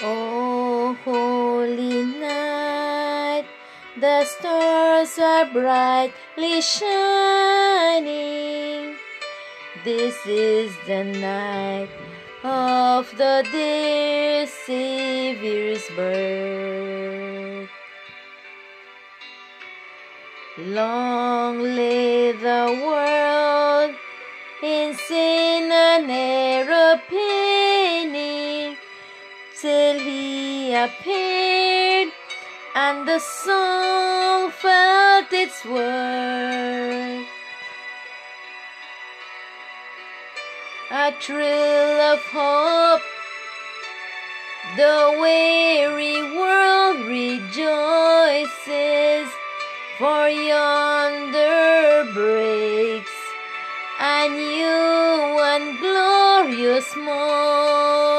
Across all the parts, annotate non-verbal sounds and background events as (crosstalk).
Oh, holy night, the stars are brightly shining. This is the night of the dear Savior's birth. Long lay the world in sin and error he appeared and the soul felt its worth. A thrill of hope, the weary world rejoices, for yonder breaks a new and glorious morn.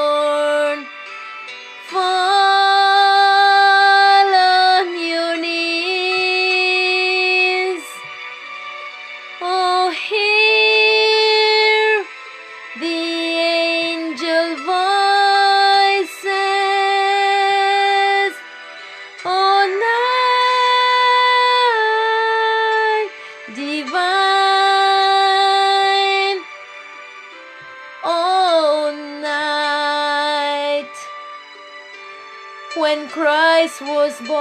Christ was born.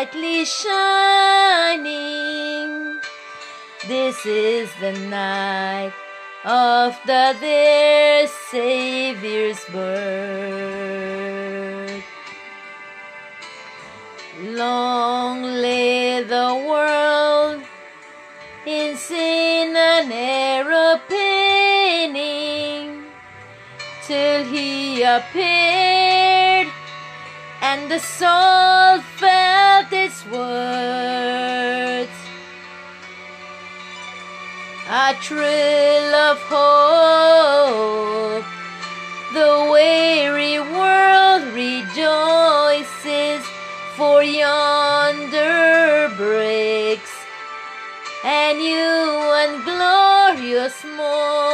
Brightly shining. This is the night of the dear Savior's birth. Long lay the world in sin and error penning till he appeared the soul felt its words. A thrill of hope, the weary world rejoices, for yonder breaks a new and glorious morn.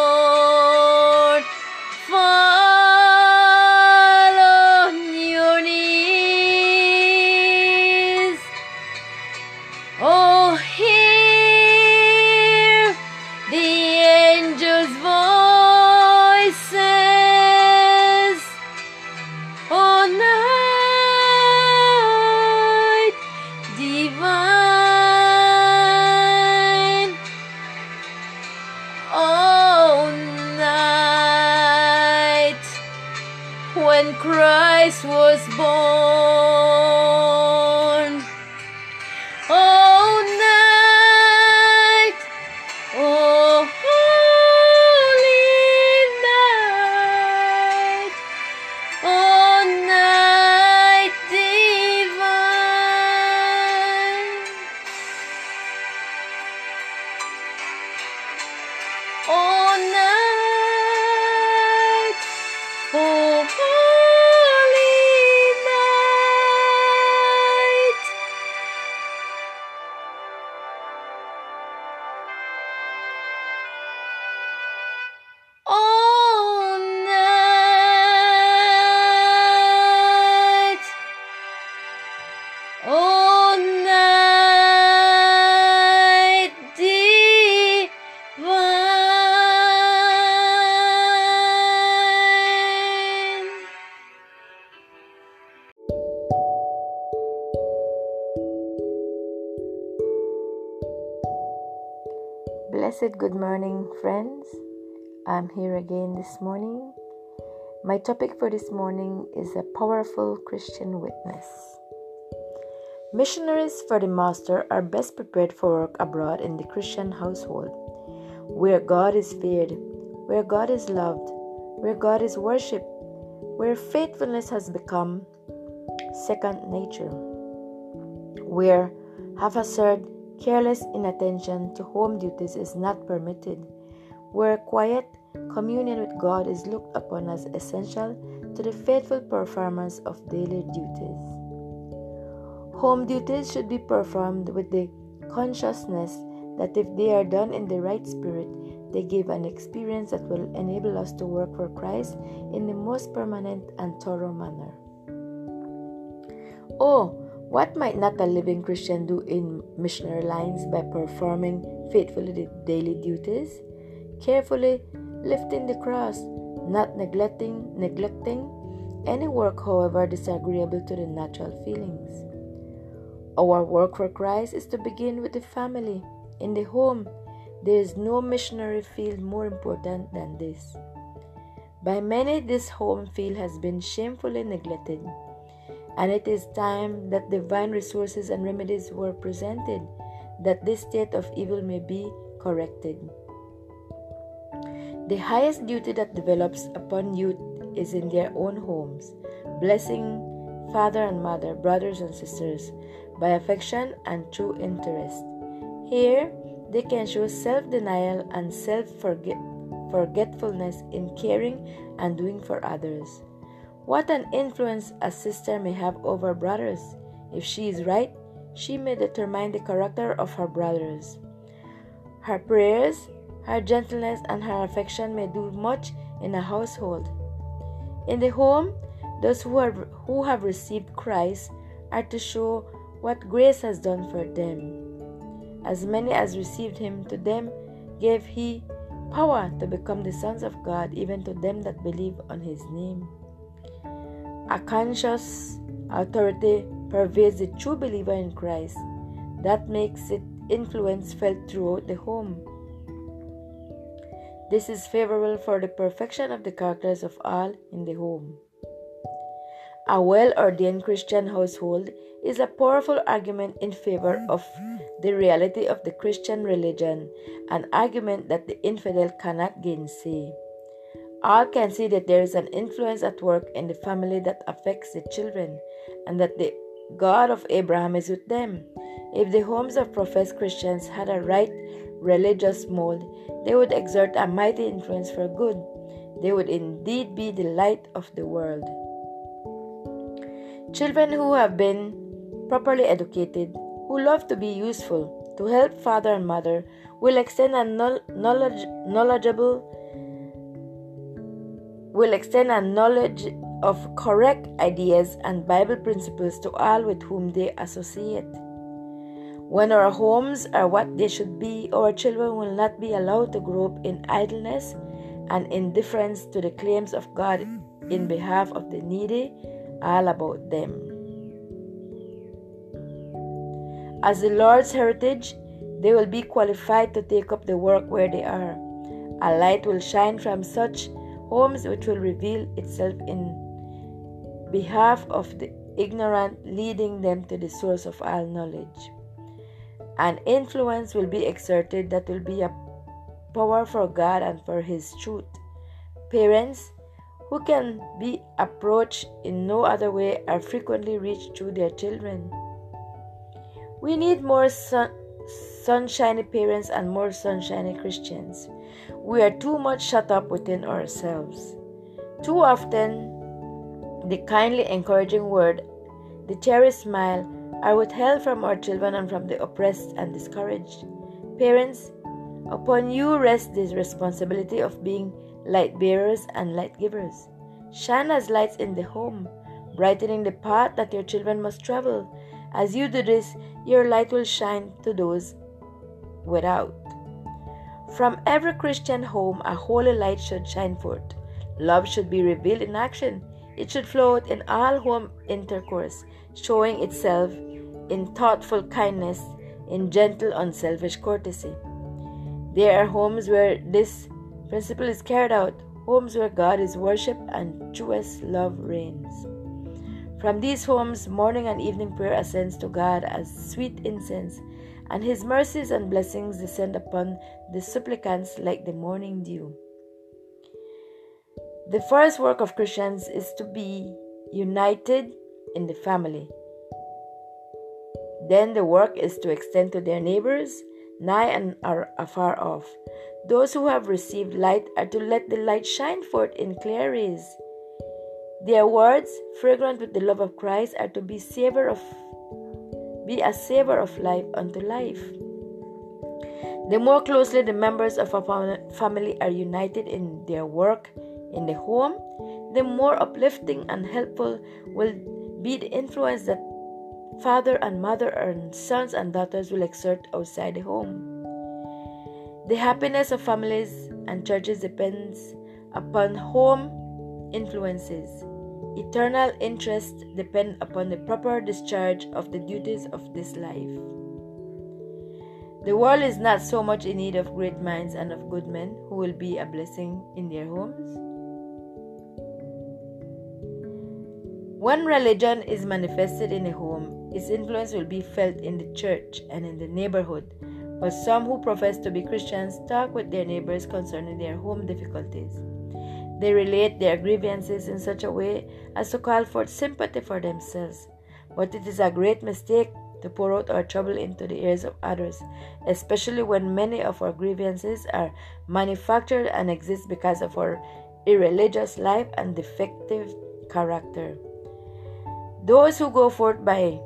Blessed good morning, friends. I'm here again this morning. My topic for this morning is a powerful Christian witness. Missionaries for the Master are best prepared for work abroad in the Christian household, where God is feared, where God is loved, where God is worshipped. where faithfulness has become second nature, where haphazard, careless inattention to home duties is not permitted, where quiet communion with God is looked upon as essential to the faithful performance of daily duties. Home duties should be performed with the consciousness that if they are done in the right spirit, they give an experience that will enable us to work for Christ in the most permanent and thorough manner. Oh, what might not a living Christian do in missionary lines by performing faithfully the daily duties? Carefully lifting the cross, not neglecting neglecting any work however disagreeable to the natural feelings. Our work for Christ is to begin with the family, in the home. There is no missionary field more important than this. By many, this home field has been shamefully neglected, and it is time that divine resources and remedies were presented that this state of evil may be corrected. The highest duty that develops upon youth is in their own homes, blessing father and mother, brothers and sisters, by affection and true interest. Here, they can show self denial and self forgetfulness in caring and doing for others. What an influence a sister may have over brothers. If she is right, she may determine the character of her brothers. Her prayers her gentleness and her affection may do much in a household. In the home, those who, are, who have received Christ are to show what grace has done for them. As many as received him, to them gave he power to become the sons of God, even to them that believe on his name. A conscious authority pervades the true believer in Christ that makes its influence felt throughout the home. This is favorable for the perfection of the characters of all in the home. A well ordained Christian household is a powerful argument in favor of the reality of the Christian religion, an argument that the infidel cannot gainsay. All can see that there is an influence at work in the family that affects the children, and that the God of Abraham is with them. If the homes of professed Christians had a right religious mold, they would exert a mighty influence for good. They would indeed be the light of the world. Children who have been properly educated, who love to be useful, to help father and mother, will extend a knowledge, knowledgeable will extend a knowledge of correct ideas and Bible principles to all with whom they associate. When our homes are what they should be, our children will not be allowed to grow up in idleness and indifference to the claims of God in behalf of the needy, all about them. As the Lord's heritage, they will be qualified to take up the work where they are. A light will shine from such homes which will reveal itself in behalf of the ignorant, leading them to the source of all knowledge. An influence will be exerted that will be a power for God and for His truth. Parents who can be approached in no other way are frequently reached through their children. We need more sun, sunshiny parents and more sunshiny Christians. We are too much shut up within ourselves. Too often, the kindly encouraging word, the cherished smile, are withheld from our children and from the oppressed and discouraged. Parents, upon you rests the responsibility of being light bearers and light givers. Shine as lights in the home, brightening the path that your children must travel. As you do this, your light will shine to those without. From every Christian home, a holy light should shine forth. Love should be revealed in action. It should float in all home intercourse, showing itself in thoughtful kindness, in gentle, unselfish courtesy. There are homes where this principle is carried out, homes where God is worshipped and truest love reigns. From these homes, morning and evening prayer ascends to God as sweet incense, and His mercies and blessings descend upon the supplicants like the morning dew. The first work of Christians is to be united in the family. Then the work is to extend to their neighbors, nigh and afar off. Those who have received light are to let the light shine forth in clear rays. Their words, fragrant with the love of Christ, are to be savor of be a savor of life unto life. The more closely the members of a family are united in their work in the home, the more uplifting and helpful will be the influence that father and mother and sons and daughters will exert outside the home. The happiness of families and churches depends upon home influences. Eternal interests depend upon the proper discharge of the duties of this life. The world is not so much in need of great minds and of good men who will be a blessing in their homes When religion is manifested in a home, its influence will be felt in the church and in the neighborhood. But some who profess to be Christians talk with their neighbors concerning their home difficulties. They relate their grievances in such a way as to call forth sympathy for themselves. But it is a great mistake to pour out our trouble into the ears of others, especially when many of our grievances are manufactured and exist because of our irreligious life and defective character. Those who go forth by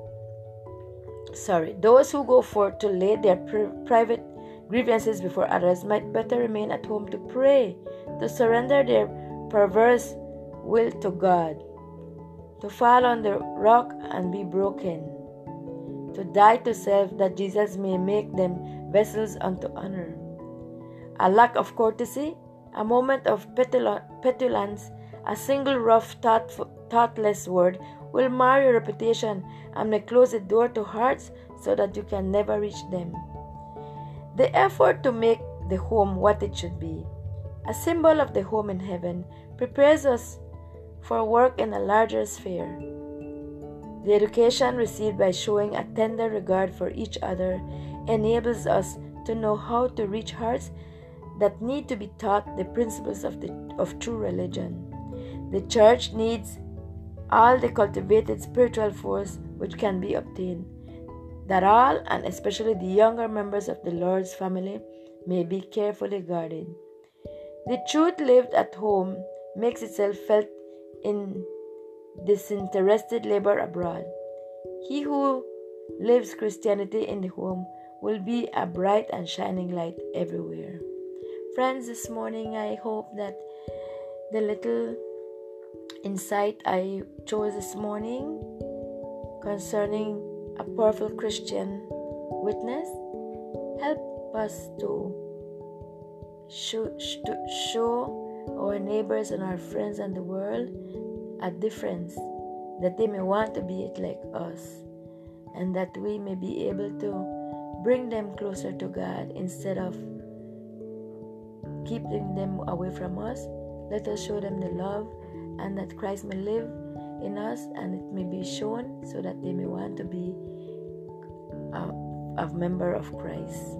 sorry, those who go forth to lay their private grievances before others might better remain at home to pray, to surrender their perverse will to God, to fall on the rock and be broken, to die to self that Jesus may make them vessels unto honor. A lack of courtesy, a moment of petulance, a single rough, thoughtless word will mar your reputation and may close the door to hearts so that you can never reach them. The effort to make the home what it should be, a symbol of the home in heaven, prepares us for work in a larger sphere. The education received by showing a tender regard for each other enables us to know how to reach hearts that need to be taught the principles of, the, of true religion. The church needs all the cultivated spiritual force which can be obtained, that all, and especially the younger members of the Lord's family, may be carefully guarded. The truth lived at home makes itself felt in disinterested labor abroad. He who lives Christianity in the home will be a bright and shining light everywhere. Friends, this morning I hope that the little insight I chose this morning concerning a powerful Christian witness help us to show, to show our neighbors and our friends and the world a difference that they may want to be like us and that we may be able to bring them closer to God instead of keeping them away from us. Let us show them the love and that Christ may live in us and it may be shown so that they may want to be a, a member of Christ's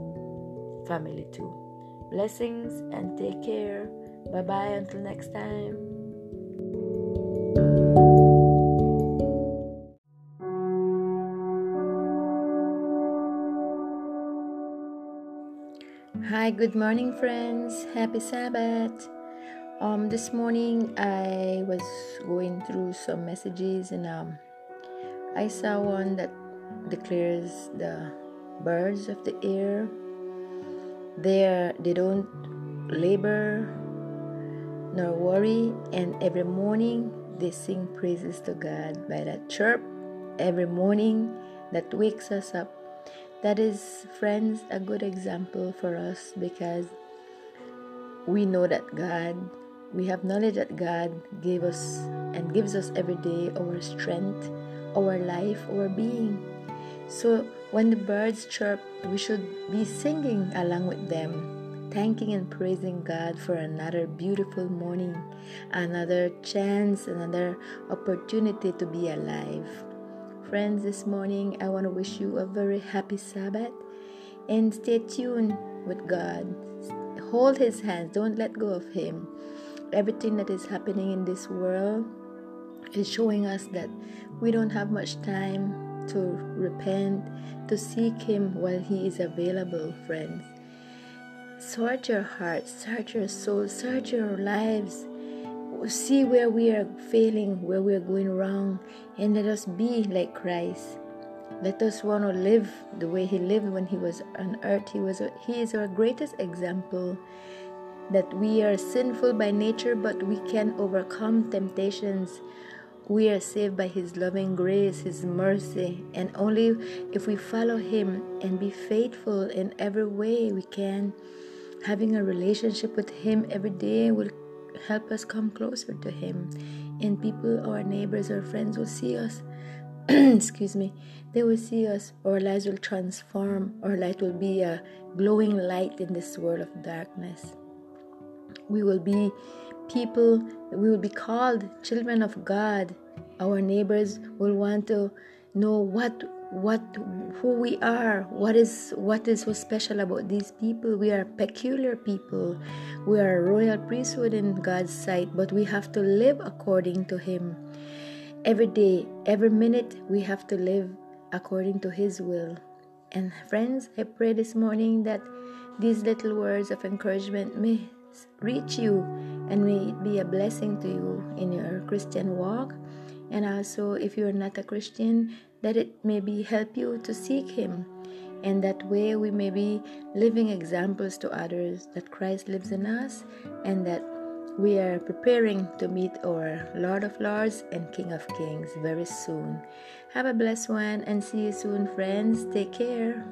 family too. Blessings and take care. Bye bye until next time. Hi, good morning, friends. Happy Sabbath. Um, this morning I was going through some messages and um, I saw one that declares the birds of the air. They they don't labor nor worry and every morning they sing praises to God by that chirp. Every morning that wakes us up that is friends a good example for us because we know that God we have knowledge that God gave us and gives us every day our strength, our life, our being. So when the birds chirp, we should be singing along with them, thanking and praising God for another beautiful morning, another chance, another opportunity to be alive. Friends, this morning I want to wish you a very happy Sabbath and stay tuned with God. Hold His hands, don't let go of Him everything that is happening in this world is showing us that we don't have much time to repent, to seek Him while He is available, friends. Search your heart, search your soul, search your lives. See where we are failing, where we are going wrong, and let us be like Christ. Let us want to live the way He lived when He was on earth. He was He is our greatest example that we are sinful by nature, but we can overcome temptations. We are saved by His loving grace, His mercy, and only if we follow Him and be faithful in every way we can, having a relationship with Him every day will help us come closer to Him. And people, our neighbors, our friends will see us. (clears throat) excuse me, they will see us, our lives will transform, our light will be a glowing light in this world of darkness. We will be people, we will be called children of God. Our neighbors will want to know what what who we are what is what is so special about these people. We are peculiar people. We are a royal priesthood in god's sight but we have to live according to him. Every day every minute we have to live according to his will. And friends i pray this morning that these little words of encouragement may reach you and may it be a blessing to you in your Christian walk. And also, if you're not a Christian, that it may be help you to seek Him. And that way, we may be living examples to others that Christ lives in us and that we are preparing to meet our Lord of Lords and King of Kings very soon. Have a blessed one and see you soon, friends. Take care.